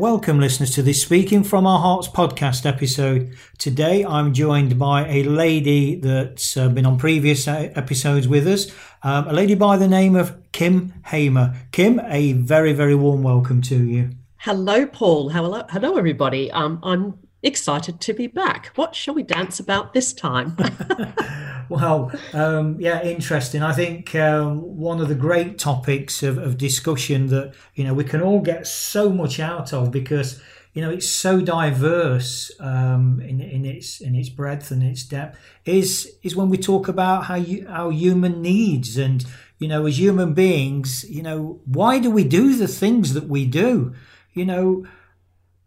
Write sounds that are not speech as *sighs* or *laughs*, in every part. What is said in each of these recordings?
Welcome, listeners, to this Speaking from Our Hearts podcast episode. Today, I'm joined by a lady that's uh, been on previous uh, episodes with us, um, a lady by the name of Kym Hamer. Kym, a very, very warm welcome to you. Hello, Paul. Hello, hello, everybody. Um, I'm excited to be back. What shall we dance about this time? *laughs* well, um, yeah, interesting. I think um, one of the great topics of, of, discussion that you know we can all get so much out of because you know it's so diverse um, in, in its in its breadth and its depth is is when we talk about how you, our human needs and you know as human beings you know why do we do the things that we do you know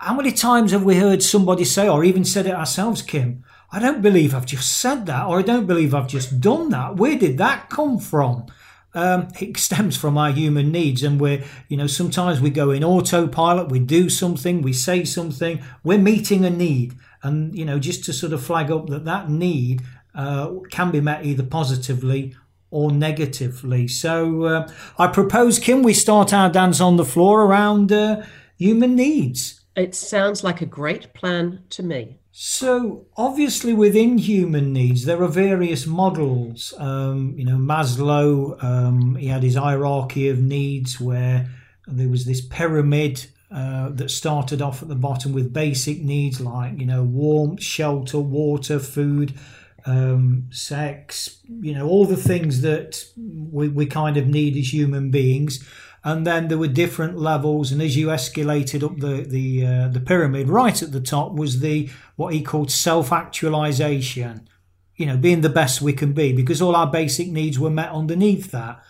how many times have we heard somebody say, or even said it ourselves, Kym? I don't believe I've just said that, or I don't believe I've just done that. Where did that come from? Um, *laughs* it stems from our human needs, and we're, you know, sometimes we go in autopilot, we do something, we say something, we're meeting a need, and you know, just to sort of flag up that that need uh, can be met either positively or negatively. So, uh, I propose, Kym, we start our dance on the floor around uh, human needs. It sounds like a great plan to me. So, obviously, within human needs, there are various models. Um, you know, Maslow, um, he had his hierarchy of needs where there was this pyramid uh, that started off at the bottom with basic needs like, you know, warmth, shelter, water, food, um, sex, you know, all the things that we, we kind of need as human beings and then there were different levels. And as you escalated up the the uh, the pyramid, right at the top was the what he called self actualization. You know, being the best we can be, because all our basic needs were met underneath that.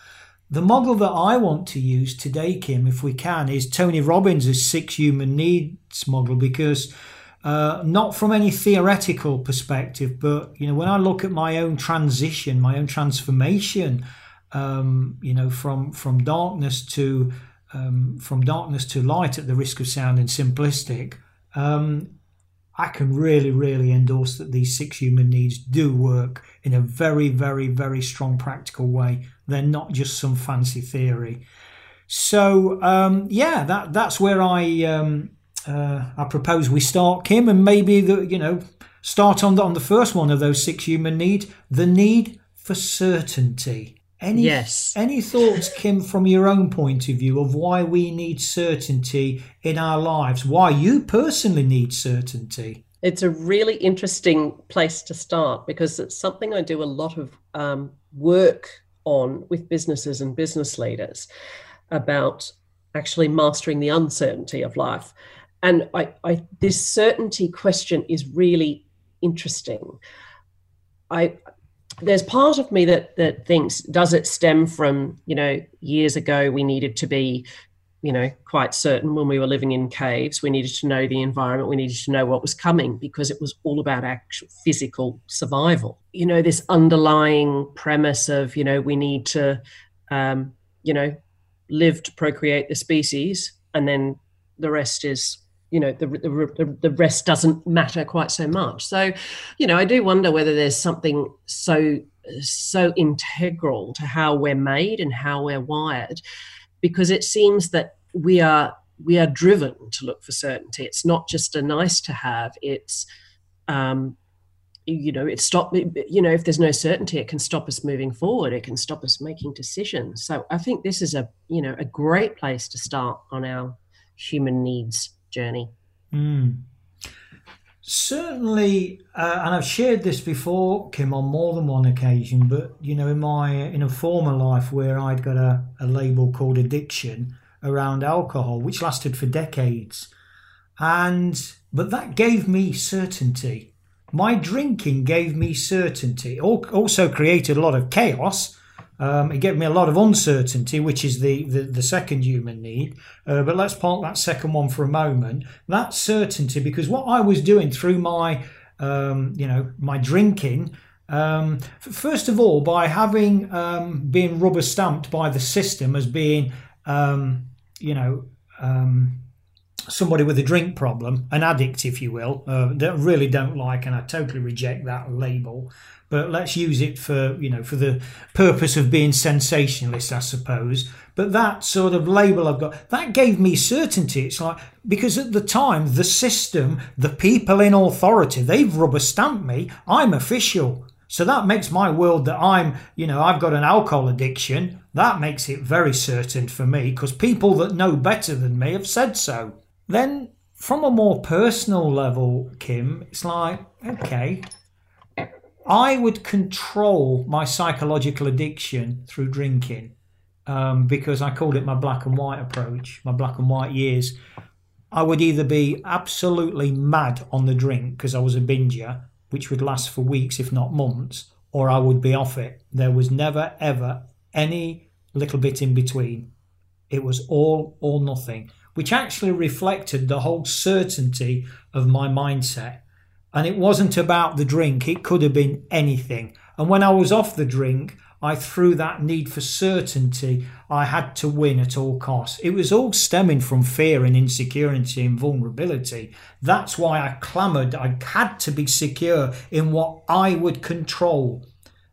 The model that I want to use today, Kym, if we can, is Tony Robbins' six human needs model, because uh, not from any theoretical perspective, but you know, when I look at my own transition, my own transformation um, you know, from from darkness to um, from darkness to light at the risk of sounding simplistic, um, I can really, really endorse that these six human needs do work in a very, very, very strong practical way. They're not just some fancy theory. So um, yeah, that that's where I um, uh, I propose we start, Kym, and maybe the you know start on the, on the first one of those six human needs, the need for certainty. Any, yes. Any thoughts, Kym, from your own point of view of why we need certainty in our lives? Why you personally need certainty? It's a really interesting place to start because it's something I do a lot of um, work on with businesses and business leaders about actually mastering the uncertainty of life. And I, I, this certainty question is really interesting. I, there's part of me that that thinks does it stem from you know years ago we needed to be you know quite certain when we were living in caves. We needed to know the environment. We needed to know what was coming because it was all about actual physical survival. You know this underlying premise of you know we need to um, you know live to procreate the species and then the rest is you know the, the, the rest doesn't matter quite so much. So you know i do wonder whether there's something so so integral to how we're made and how we're wired because it seems that we are we are driven to look for certainty. It's not just a nice to have. It's um you know it stop you know if there's no certainty it can stop us moving forward. It can stop us making decisions. So i think this is a you know a great place to start on our human needs journey? Mm. Certainly, uh, and I've shared this before, Kym, on more than one occasion. But you know, in my in a former life where I'd got a, a label called addiction around alcohol, which lasted for decades, and but that gave me certainty. my drinking gave me certainty. Also created a lot of chaos. Um, it gave me a lot of uncertainty, which is the, the, the second human need. Uh, but let's park that second one for a moment. That certainty, because what I was doing through my, um, you know, my drinking, um, first of all, by having um, been rubber stamped by the system as being, um, you know, um, somebody with a drink problem, an addict, if you will, uh, that really don't like, and I totally reject that label. But let's use it for you know for the purpose of being sensationalist, I suppose. But that sort of label I've got that gave me certainty. It's like because at the time the system, the people in authority, they've rubber stamped me. I'm official. So that makes my world that I'm, you know, I've got an alcohol addiction. That makes it very certain for me because people that know better than me have said so. Then, from a more personal level, Kym, it's like, okay, I would control my psychological addiction through drinking um, because I called it my black and white approach, my black and white years. I would either be absolutely mad on the drink because I was a binger, which would last for weeks, if not months, or I would be off it. There was never, ever any little bit in between. It was all or nothing which actually reflected the whole certainty of my mindset. And it wasn't about the drink, it could have been anything. And when I was off the drink, I threw that need for certainty. I had to win at all costs. It was all stemming from fear and insecurity and vulnerability. That's why I clamoured. I had to be secure in what I would control.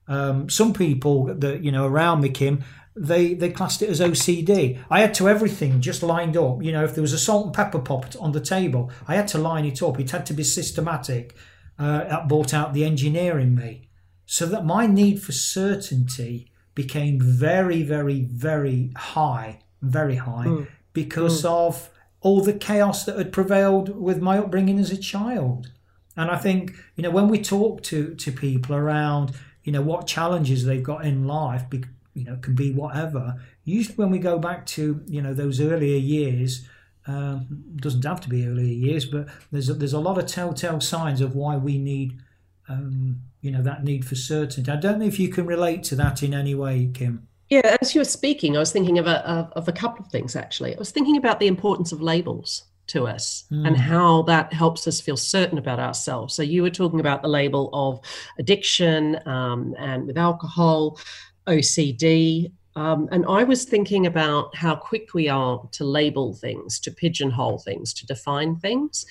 Um, some people that you know around me, Kym, they they classed it as OCD. I had to everything just lined up. You know, if there was a salt and pepper popped on the table, I had to line it up. It had to be systematic. Uh, that brought out the engineer in me, so that my need for certainty became very, very, very high, very high, mm. because mm. of all the chaos that had prevailed with my upbringing as a child. And I think you know when we talk to to people around you know what challenges they've got in life you know can be whatever usually when we go back to you know those earlier years um, doesn't have to be earlier years but there's a, there's a lot of telltale signs of why we need um, you know that need for certainty i don't know if you can relate to that in any way Kym yeah as you were speaking i was thinking of a, of, of a couple of things actually i was thinking about the importance of labels to us mm. and how that helps us feel certain about ourselves. So, you were talking about the label of addiction um, and with alcohol. OCD. Um, and I was thinking about how quick we are to label things, to pigeonhole things, to define things.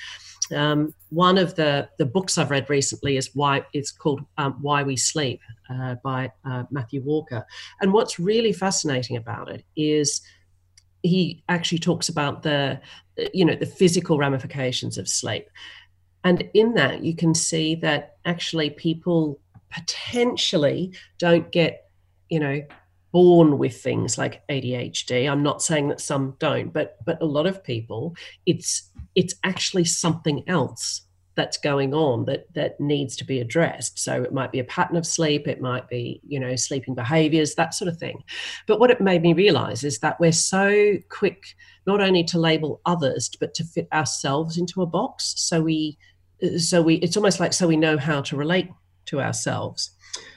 Um, one of the, the books I've read recently is why it's called um, Why We Sleep uh, by uh, Matthew Walker. And what's really fascinating about it is he actually talks about the you know the physical ramifications of sleep. And in that you can see that actually people potentially don't get you know born with things like ADHD. I'm not saying that some don't, but but a lot of people, it's it's actually something else that's going on that that needs to be addressed. So it might be a pattern of sleep, it might be you know sleeping behaviors, that sort of thing. But what it made me realize is that we're so quick not only to label others but to fit ourselves into a box. So we so we it's almost like so we know how to relate to ourselves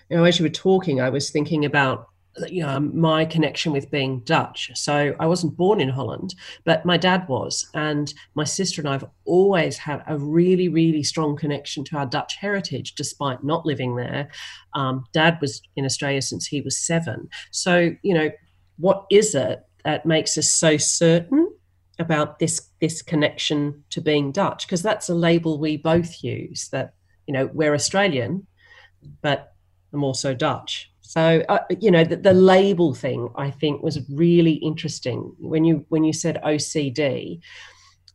you know, as you were talking, I was thinking about you know my connection with being Dutch. So I wasn't born in Holland, but my dad was, and my sister and I have always had a really, really strong connection to our Dutch heritage, despite not living there. Um, dad was in Australia since he was seven. So you know, what is it that makes us so certain about this this connection to being Dutch? Because that's a label we both use. That you know we're Australian, but I'm also Dutch. So uh, you know the, the, label thing I think was really interesting when you when you said OCD.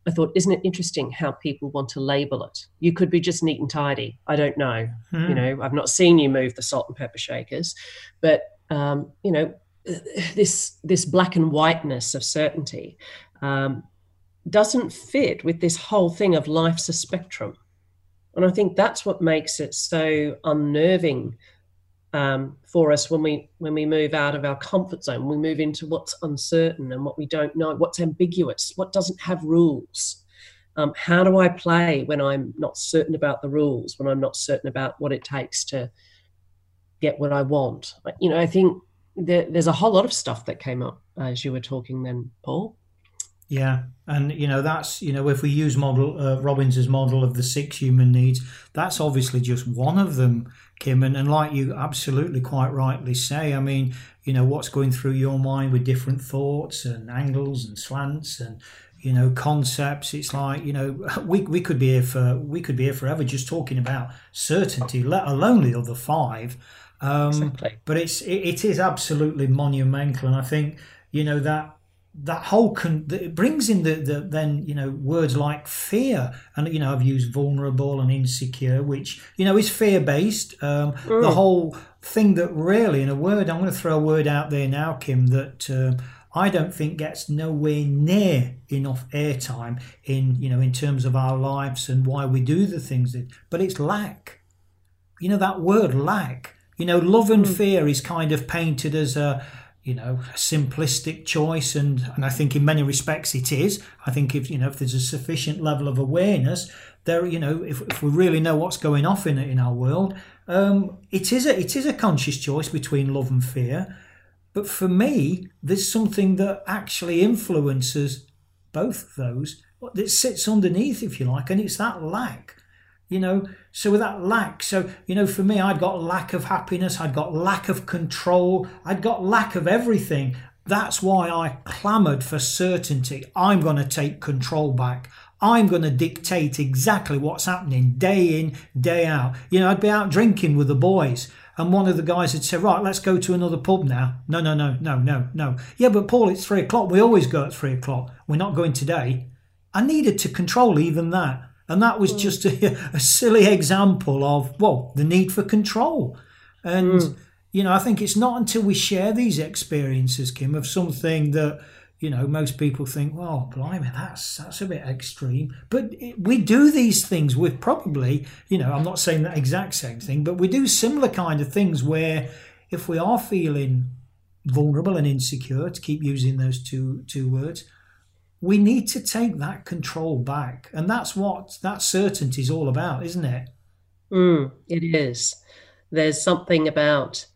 I thought, isn't it interesting how people want to label it? You could be just neat and tidy. I don't know. Hmm. You know, I've not seen you move the salt and pepper shakers, but um, you know, *sighs* this this black and whiteness of certainty um, doesn't fit with this whole thing of life's a spectrum, and I think that's what makes it so unnerving um, for us when we when we move out of our comfort zone we move into what's uncertain and what we don't know what's ambiguous what doesn't have rules Um, how do I play when I'm not certain about the rules, when I'm not certain about what it takes to get what I want? You know, I think there, there's a whole lot of stuff that came up as you were talking then, Paul. Yeah, and you know that's you know if we use model uh, Robbins's model of the six human needs, that's obviously just one of them, Kym. And, and like you absolutely quite rightly say, I mean, you know what's going through your mind with different thoughts and angles and slants and you know concepts. It's like you know *laughs* we we could be here for we could be here forever just talking about certainty, let alone the other five. Um, exactly. But it's it, it is absolutely monumental, and I think you know that that whole con- it brings in the, the then you know words like fear and you know i've used vulnerable and insecure which you know is fear based um, mm. the whole thing that really in a word i'm going to throw a word out there now Kym that uh, i don't think gets nowhere near enough airtime in you know in terms of our lives and why we do the things that but it's lack you know that word lack you know love and mm. fear is kind of painted as a you know a simplistic choice and and I think in many respects it is. I think if you know if there's a sufficient level of awareness there you know if, if we really know what's going off in in our world um, it is a it is a conscious choice between love and fear. But for me there's something that actually influences both of those that sits underneath if you like and it's that lack you know so with that lack so you know for me i'd got lack of happiness i'd got lack of control i'd got lack of everything that's why i clamored for certainty i'm going to take control back i'm going to dictate exactly what's happening day in day out you know i'd be out drinking with the boys and one of the guys had said, Right, let's go to another pub now. No, no, no, no, no, no. Yeah, but Paul, it's three o'clock. We always go at three o'clock. We're not going today. I needed to control even that. And that was mm. just a, *laughs* a, silly example of, well, the need for control. And, mm. you know, I think it's not until we share these experiences, Kym, of something that, you know, most people think, well, blimey, that's that's a bit extreme. But it, we do these things with probably, you know, I'm not saying the exact same thing, but we do similar kind of things where if we are feeling vulnerable and insecure, to keep using those two two words, we need to take that control back. And that's what that certainty is all about, isn't it? Mm, it is. There's something about,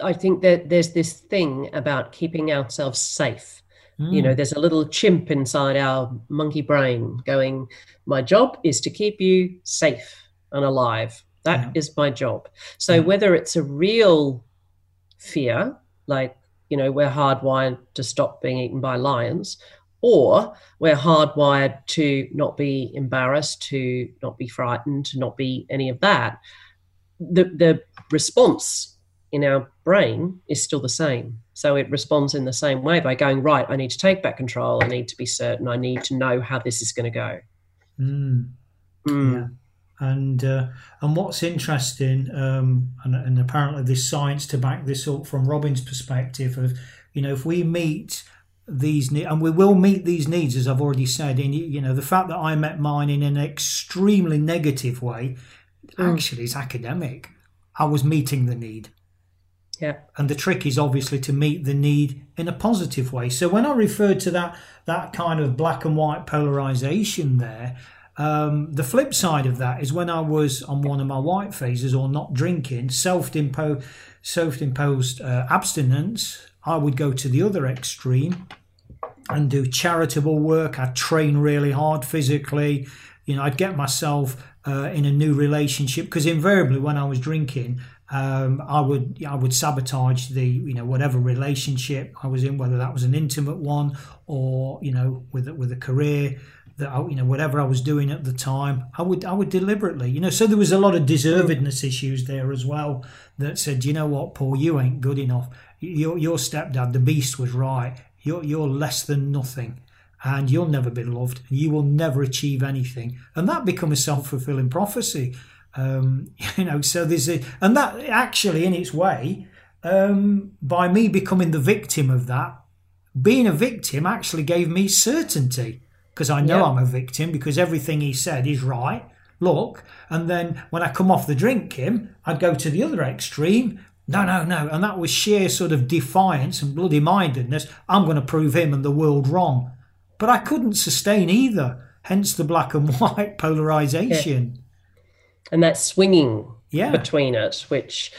I think that there's this thing about keeping ourselves safe. Mm. You know, mm. there's a little chimp inside our monkey brain going, My job is to keep you safe and alive. That yeah. is my job. So yeah. whether it's a real fear, like, you know, we're hardwired to stop being eaten by lions, or we're hardwired to not be embarrassed, to not be frightened, to not be any of that. The, the response in our brain is still the same. So it responds in the same way by going, right, I need to take back control. I need to be certain. I need to know how this is going to go. Mm. Mm. Yeah. And uh, and what's interesting, um, and, and apparently this science to back this up from Robbins' perspective of, you know, if we meet these needs, and we will meet these needs, as I've already said. In you know, the fact that I met mine in an extremely negative way, mm. actually, is academic. I was meeting the need. Yeah. And the trick is obviously to meet the need in a positive way. So when I referred to that that kind of black and white polarization there, um, the flip side of that is when I was on one of my white phases or not drinking, self-imposed self-imposed uh, abstinence, I would go to the other extreme and do charitable work. I'd train really hard physically. You know, I'd get myself uh, in a new relationship because invariably when I was drinking, um, I would I would sabotage the you know whatever relationship I was in, whether that was an intimate one or you know with with a career that I, you know whatever I was doing at the time, I would I would deliberately you know. So there was a lot of deservedness issues there as well that said, you know what, Paul, you ain't good enough. Your your stepdad, the beast, was right you're, you're less than nothing and you'll never be loved and you will never achieve anything. And that becomes a self fulfilling prophecy. Um, *laughs* you know, so there's a, and that actually, in its way, um, by me becoming the victim of that, being a victim actually gave me certainty because I know yeah. I'm a victim because everything he said is right. Look, and then when I come off the drink, Kym, I'd go to the other extreme no, no, no. And that was sheer sort of defiance and bloody mindedness. I'm going to prove him and the world wrong. But I couldn't sustain either. hence the black and *laughs* white polarization. Yeah. And that swinging yeah. between it, which,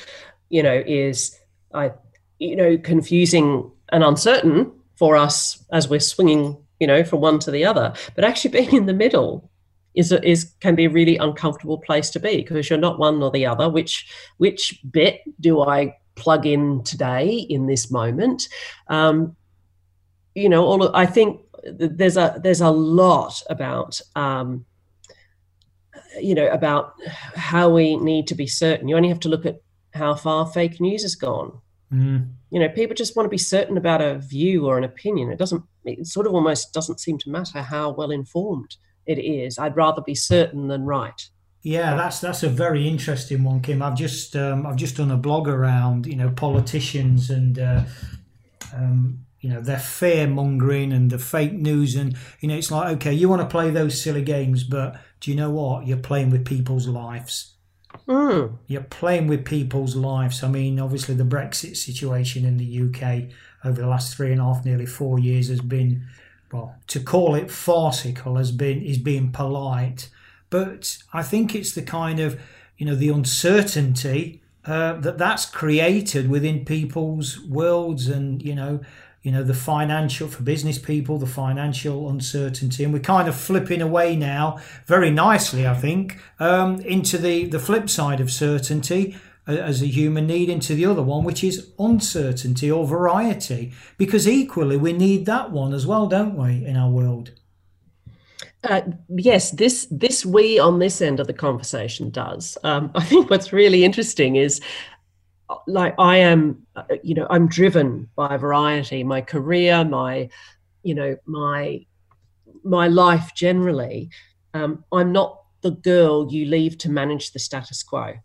you know, is, I, you know, confusing and uncertain for us as we're swinging, you know, from one to the other. But actually being in the middle is is can be a really uncomfortable place to be because you're not one or the other. Which which bit do I plug in today in this moment? Um, you know, all of, I think there's a there's a lot about um, you know about how we need to be certain. You only have to look at how far fake news has gone. Mm. You know, people just want to be certain about a view or an opinion. It doesn't. It sort of almost doesn't seem to matter how well informed it is. I'd rather be certain than right. Yeah, that's that's a very interesting one, Kym. I've just um, I've just done a blog around you know politicians and uh, um, you know their fear mongering and the fake news and you know it's like okay you want to play those silly games but do you know what you're playing with people's lives mm. you're playing with people's lives i mean obviously the brexit situation in the uk over the last three and a half nearly four years has been well to call it farcical has been is being polite but i think it's the kind of you know the uncertainty uh, that that's created within people's worlds and you know you know the financial for business people the financial uncertainty. And we're kind of flipping away now very nicely i think um, into the the flip side of certainty as a human need into the other one which is uncertainty or variety because equally we need that one as well don't we in our world uh, yes, this this we on this end of the conversation does. Um, I think what's really interesting is like I am, uh, you know, I'm driven by variety. My career, my, you know, my my life generally. Um, I'm not the girl you leave to manage the status quo.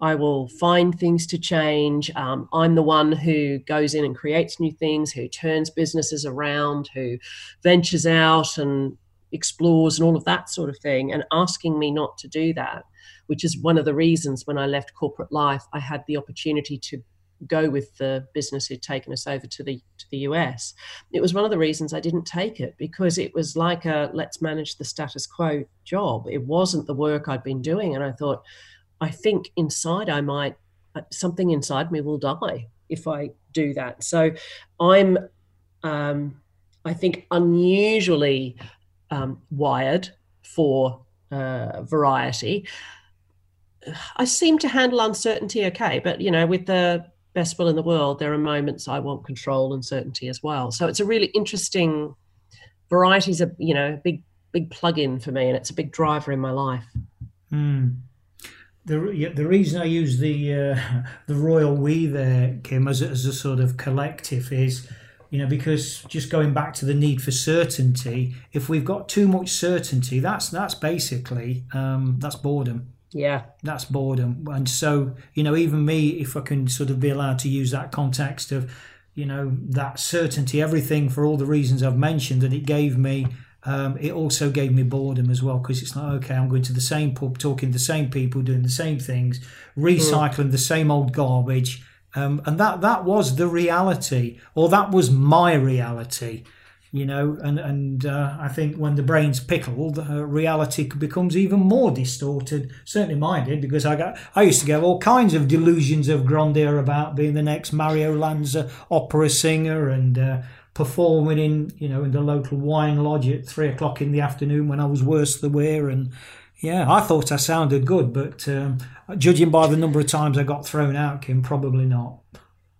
I will find things to change. Um, I'm the one who goes in and creates new things, who turns businesses around, who ventures out and explores and all of that sort of thing. And asking me not to do that which is one of the reasons when I left corporate life, I had the opportunity to go with the business who'd taken us over to the to the US. It was one of the reasons I didn't take it because it was like a let's manage the status quo job. It wasn't the work I'd been doing, and I thought, I think inside I might uh, something inside me will die if I do that. So I'm, um, I think, unusually um, wired for uh, variety. I seem to handle uncertainty okay, but you know, with the best will in the world, there are moments I want control and certainty as well. So it's a really interesting variety's a you know big big plug-in for me, and it's a big driver in my life. Mm. The, the reason I use the uh, *laughs* the royal we there, Kym, as a, as a sort of collective is, you know, because just going back to the need for certainty, if we've got too much certainty, that's that's basically um, that's boredom. Yeah. That's boredom. And so, you know, even me, if I can sort of be allowed to use that context of, you know, that certainty, everything for all the reasons I've mentioned that it gave me, um, it also gave me boredom as well because it's like, okay, I'm going to the same pub, talking to the same people, doing the same things, recycling mm. the same old garbage. Um, and that that was the reality, or that was my reality you know, and and uh, I think when the brain's pickled, uh, reality becomes even more distorted. Certainly mine did because I got I used to get all kinds of delusions of grandeur about being the next Mario Lanza opera singer and uh, performing in you know in the local wine lodge at three o'clock in the afternoon when I was worse the wear and. Yeah, I thought I sounded good, but um, judging by the number of times I got thrown out, Kym, probably not.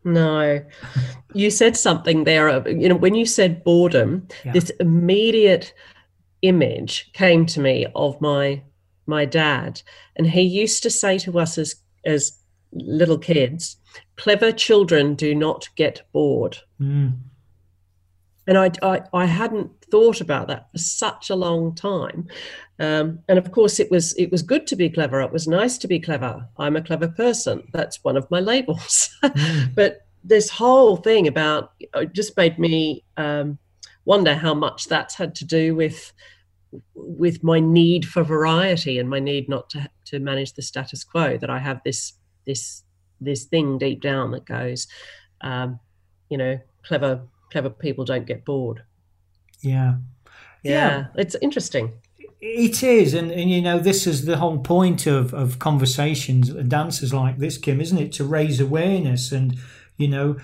No, you said something there. Uh, you know, when you said boredom, yeah. this immediate image came to me of my my dad, and he used to say to us as as little kids, "Clever children do not get bored." Mm. And I, I, I hadn't thought about that for such a long time. Um, and of course, it was it was good to be clever. It was nice to be clever. I'm a clever person. That's one of my labels. Mm. *laughs* but this whole thing about it just made me um, wonder how much that's had to do with with my need for variety and my need not to to manage the status quo. That I have this this this thing deep down that goes, um, you know, clever clever people don't get bored. Yeah. yeah, yeah. it's interesting. It is, and, and you know, this is the whole point of, of conversations, and dances like this, Kym, isn't it? To raise awareness and, you know,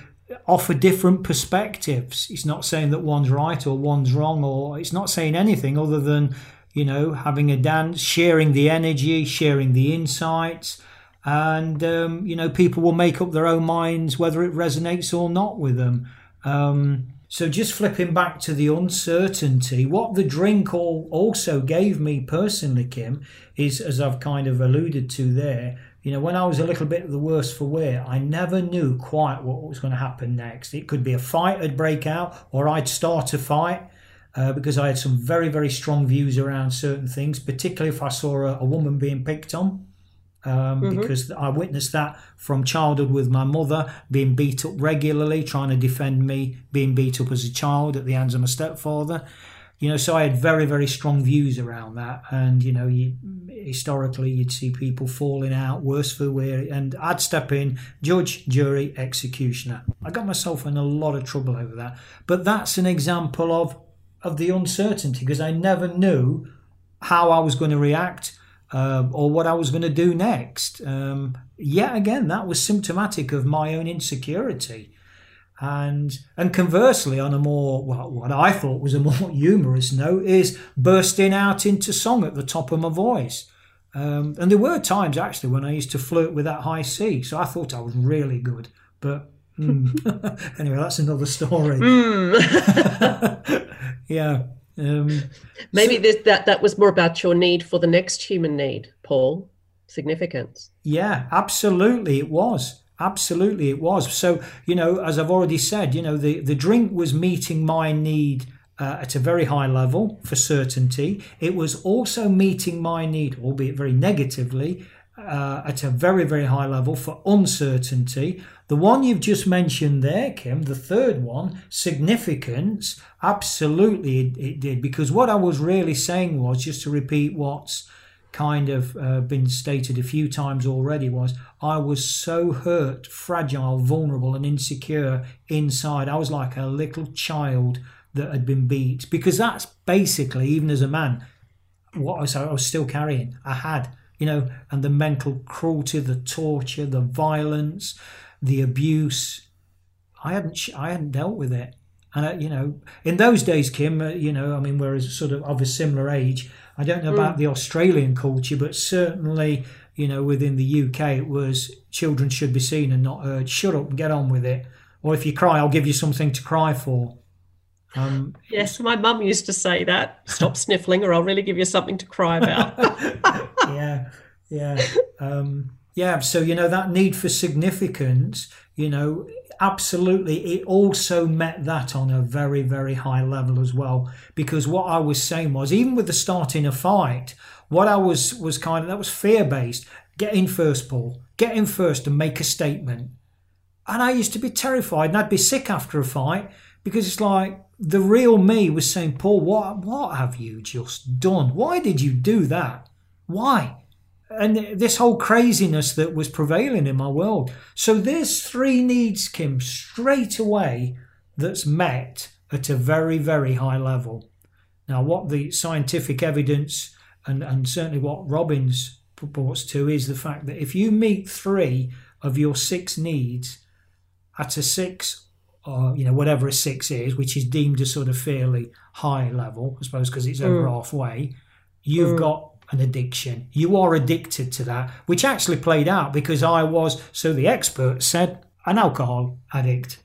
offer different perspectives. It's not saying that one's right or one's wrong, or it's not saying anything other than, you know, having a dance, sharing the energy, sharing the insights, and, um, you know, people will make up their own minds whether it resonates or not with them. Um, so just flipping back to the uncertainty, what the drink all also gave me personally, Kym, is as I've kind of alluded to there. You know, when I was a little bit the worse for wear, I never knew quite what was going to happen next. It could be a fight would break out, or I'd start a fight. Uh, because I had some very, very strong views around certain things, particularly if I saw a, a woman being picked on um, mm-hmm. because I witnessed that from childhood with my mother being beat up regularly, trying to defend me being beat up as a child at the hands of my stepfather. You know, so I had very, very strong views around that. And, you know, you, historically, you'd see people falling out, worse for wear, and I'd step in, judge, jury, executioner. I got myself in a lot of trouble over that. But that's an example of, of the uncertainty because I never knew how I was going to react uh, or what I was going to do next. Um, yet again, that was symptomatic of my own insecurity. And and conversely, on a more well, what I thought was a *laughs* more humorous note, is bursting out into song at the top of my voice. Um, and there were times actually when I used to flirt with that high C, so I thought I was really good. But mm. *laughs* anyway, that's another story. Mm. *laughs* yeah. Um, Maybe so, this, that that was more about your need for the next human need, Paul. Significance. Yeah, absolutely, it was. Absolutely, it was. So you know, as I've already said, you know, the the drink was meeting my need. Uh, at a very high level for certainty. It was also meeting my need, albeit very negatively, uh, at a very, very high level for uncertainty. The one you've just mentioned there, Kym, the third one, significance, absolutely it, it did. Because what I was really saying was, just to repeat what's kind of uh, been stated a few times already, was I was so hurt, fragile, vulnerable, and insecure inside. I was like a little child that had been beat. Because that's basically, even as a man, what I was, I was still carrying. I had you know, and the mental cruelty, the torture, the violence, the abuse. I hadn't, I hadn't dealt with it. And, uh, you know, in those days, Kym, uh, you know, I mean, we're sort of of a similar age. I don't know mm. about the Australian culture, but certainly, you know, within the UK, it was children should be seen and not heard. Shut up and get on with it. Or if you cry, I'll give you something to cry for. Um, yes, my mum used to say that. Stop *laughs* sniffling, or I'll really give you something to cry about. *laughs* yeah, yeah, um, yeah. So you know that need for significance. You know, absolutely, it also met that on a very, very high level as well. Because what I was saying was, even with the starting a fight, what I was was kind of that was fear based. Get in first, Paul. Get in first and make a statement. And I used to be terrified, and I'd be sick after a fight because it's like the real me was saying, Paul, what, what have you just done? Why did you do that? Why? And this whole craziness that was prevailing in my world. So there's three needs, Kym, straight away that's met at a very, very high level. Now, what the scientific evidence and, and certainly what Robbins purports to is the fact that if you meet three of your six needs at a six or you know whatever a six is, which is deemed a sort of fairly high level, I suppose, because it's over mm. halfway. You've mm. got an addiction. You are addicted to that, which actually played out because I was, so the expert said, an alcohol addict.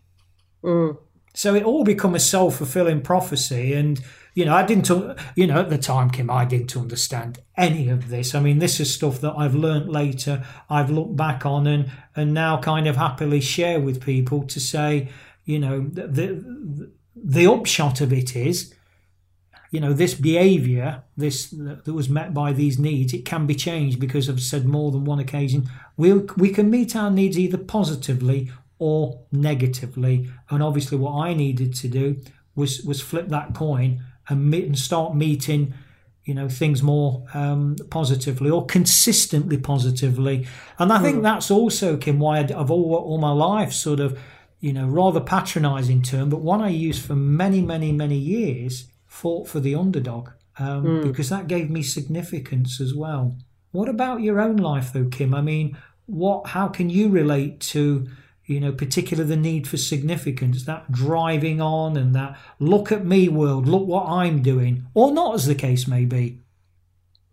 Mm. So it all become a self fulfilling prophecy, and you know I didn't, you know, at the time, Kym, I didn't understand any of this. I mean, this is stuff that I've learnt later. I've looked back on and and now kind of happily share with people to say you know, the, the, the upshot of it is, you know, this behaviour, this that was met by these needs, it can be changed because I've said more than one occasion. We we'll, we can meet our needs either positively or negatively, and obviously, what I needed to do was was flip that coin and meet and start meeting you know things more um, positively or consistently positively and i think mm. that's also Kym why i've all, all my life sort of you know, rather patronizing term, but one I used for many, many, many years fought for the underdog um, mm. because that gave me significance as well. What about your own life, though, Kym? I mean, what? How can you relate to? you know, particularly the need for significance, that driving on and that look at me world, look what I'm doing, or not as the case may be.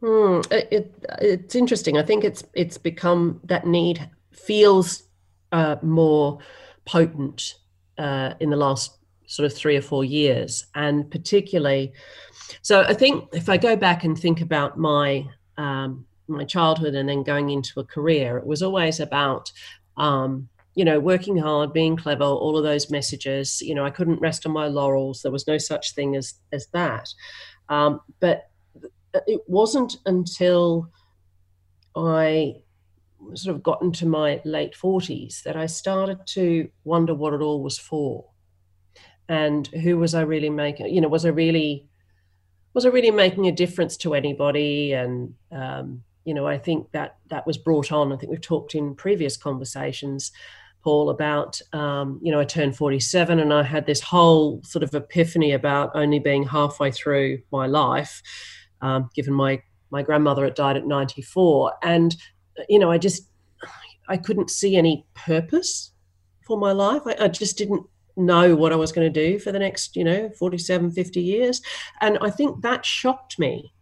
Hmm. It, it, it's interesting. I think it's it's become that need feels uh, more potent uh, in the last sort of three or four years, and particularly. So I think if I go back and think about my um, my childhood and then going into a career, it was always about um, you know working hard, being clever, all of those messages. You know, I couldn't rest on my laurels. There was no such thing as as that. Um, but it wasn't until I sort of got into my late 40s that I started to wonder what it all was for. And who was I really making? You know, was I really was I really making a difference to anybody? And um, you know, I think that that was brought on. I think we've talked in previous conversations, Paul, about um, you know, I turned 47 and I had this whole sort of epiphany about only being halfway through my life um, given my my grandmother had died at 94 and you know i just i couldn't see any purpose for my life. I, I just didn't know what i was going to do for the next you know 47 50 years. And i think that shocked me.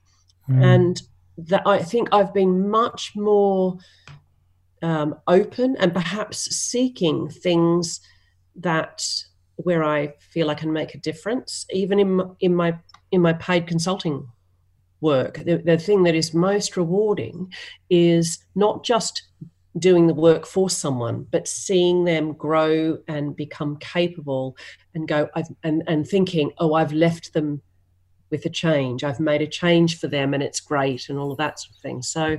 Mm. and that i think i've been much more um, open and perhaps seeking things that where i feel i can make a difference even in in my in my paid consulting work. The, the thing that is most rewarding is not just doing the work for someone, but seeing them grow and become capable and go and, and thinking, oh, I've left them with a change. I've made a change for them and it's great and all of that sort of thing. So,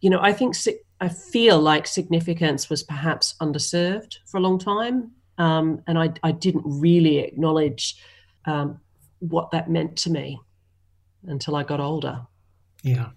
you know, I think I feel like significance was perhaps underserved for a long time. Um, and I, I didn't really acknowledge um, what that meant to me until I got older. Yeah.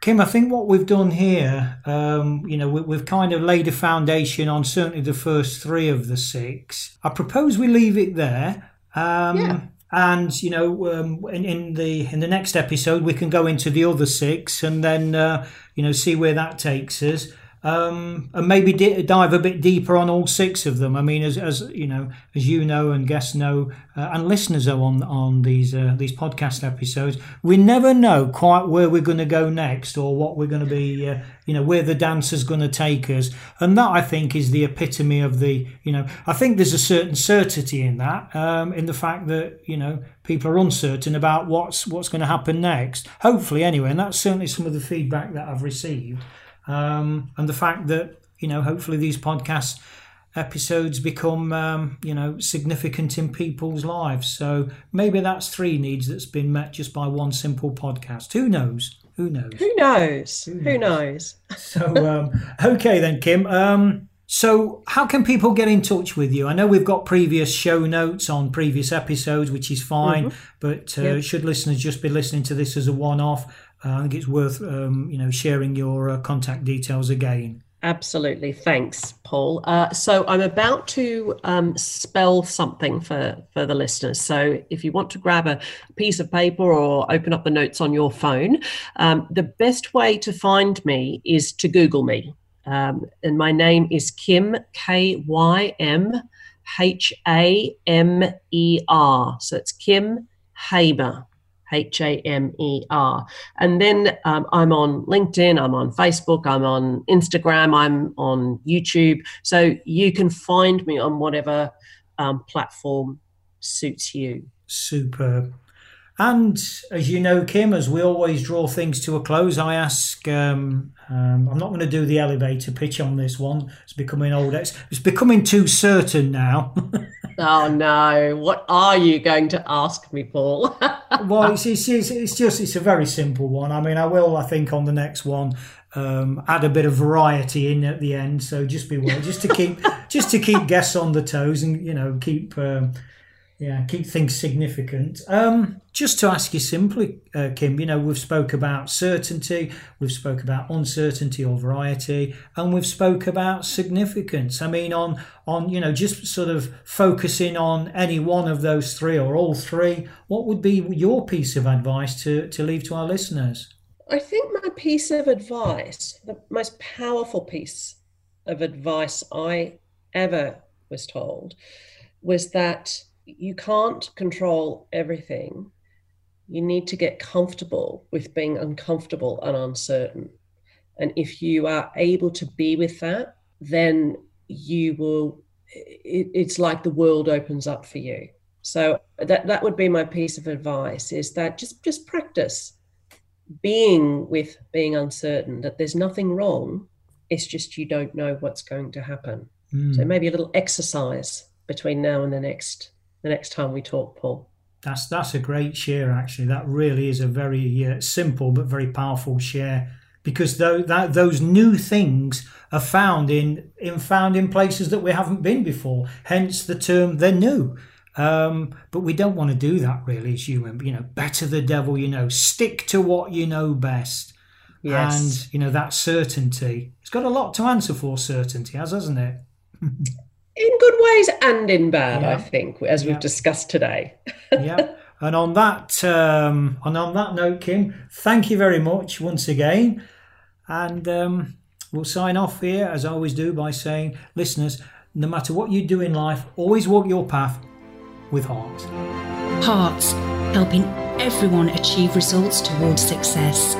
Kym, I think what we've done here, um, you know, we, have kind of laid a foundation on certainly the first three of the six. I propose we leave it there. Um, yeah. And you know, um, in, in, the in the next episode, we can go into the other six, and then uh, you know see where that takes us um, and maybe dive a bit deeper on all six of them. I mean, as, as you know, as you know, and guests know, uh, and listeners are on on these uh, these podcast episodes, we never know quite where we're going to go next or what we're going to be, uh, you know, where the dance is going to take us. And that I think is the epitome of the, you know, I think there's a certain certainty in that, um, in the fact that you know people are uncertain about what's what's going to happen next. Hopefully, anyway, and that's certainly some of the feedback that I've received um, and the fact that you know hopefully these podcast episodes become um, you know significant in people's lives. So maybe that's three needs that's been met just by one simple podcast. Who knows? Who knows? Who knows? Who knows? Who knows? so um, okay then, Kym. Um, so, how can people get in touch with you? I know we've got previous show notes on previous episodes, which is fine, mm-hmm. but uh, yep. should listeners just be listening to this as a one off, uh, I think it's worth um, you know sharing your uh, contact details again. Absolutely, thanks, Paul. Uh, so I'm about to um, spell something for for the listeners. So if you want to grab a piece of paper or open up the notes on your phone, um, the best way to find me is to Google me, um, and my name is Kym K Y M H A M E R. So it's Kym Hamer. H A M E R. And then um, I'm on LinkedIn, I'm on Facebook, I'm on Instagram, I'm on YouTube. So you can find me on whatever um, platform suits you. Superb. And as you know, Kym, as we always draw things to a close, I ask. Um, um, I'm not going to do the elevator pitch on this one. It's becoming old. It's, it's becoming too certain now. *laughs* oh no! What are you going to ask me, Paul? *laughs* well, it's, it's, it's, just it's a very simple one. I mean, I will. I think on the next one, um, add a bit of variety in at the end. So just be aware, just to keep *laughs* just to keep guests on the toes, and you know keep. Yeah, keep things significant. Um, just to ask you simply, uh, Kym, you know, we've spoke about certainty, we've spoke about uncertainty or variety, and we've spoke about significance. I mean, on on you know, just sort of focusing on any one of those three or all three, what would be your piece of advice to to leave to our listeners? I think my piece of advice, the most powerful piece of advice I ever was told, was that you can't control everything. You need to get comfortable with being uncomfortable and uncertain. And if you are able to be with that, then you will, it, it's like the world opens up for you. So that, that would be my piece of advice is that just, just practice being with being uncertain, that there's nothing wrong. It's just you don't know what's going to happen. Mm. So maybe a little exercise between now and the next the next time we talk, Paul. That's that's a great share. Actually, that really is a very uh, simple but very powerful share because though that those new things are found in in found in places that we haven't been before. Hence the term they're new. Um, but we don't want to do that really as human. You know, better the devil you know. Stick to what you know best. Yes. And you know that certainty. It's got a lot to answer for. Certainty has, hasn't it? *laughs* in good ways and in bad, yeah. I think, as we've discussed today. *laughs* yeah. And on that, um, and on that note, Kym, thank you very much once again, and um, we'll sign off here as I always do by saying, listeners, no matter what you do in life, always walk your path with heart. Hearts, helping everyone achieve results towards success.